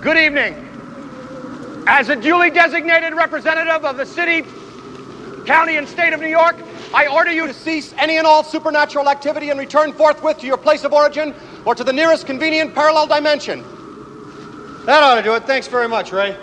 Good evening. As a duly designated representative of the city, county, and state of New York, I order you to cease any and all supernatural activity and return forthwith to your place of origin or to the nearest convenient parallel dimension. That ought to do it. Thanks very much, Ray.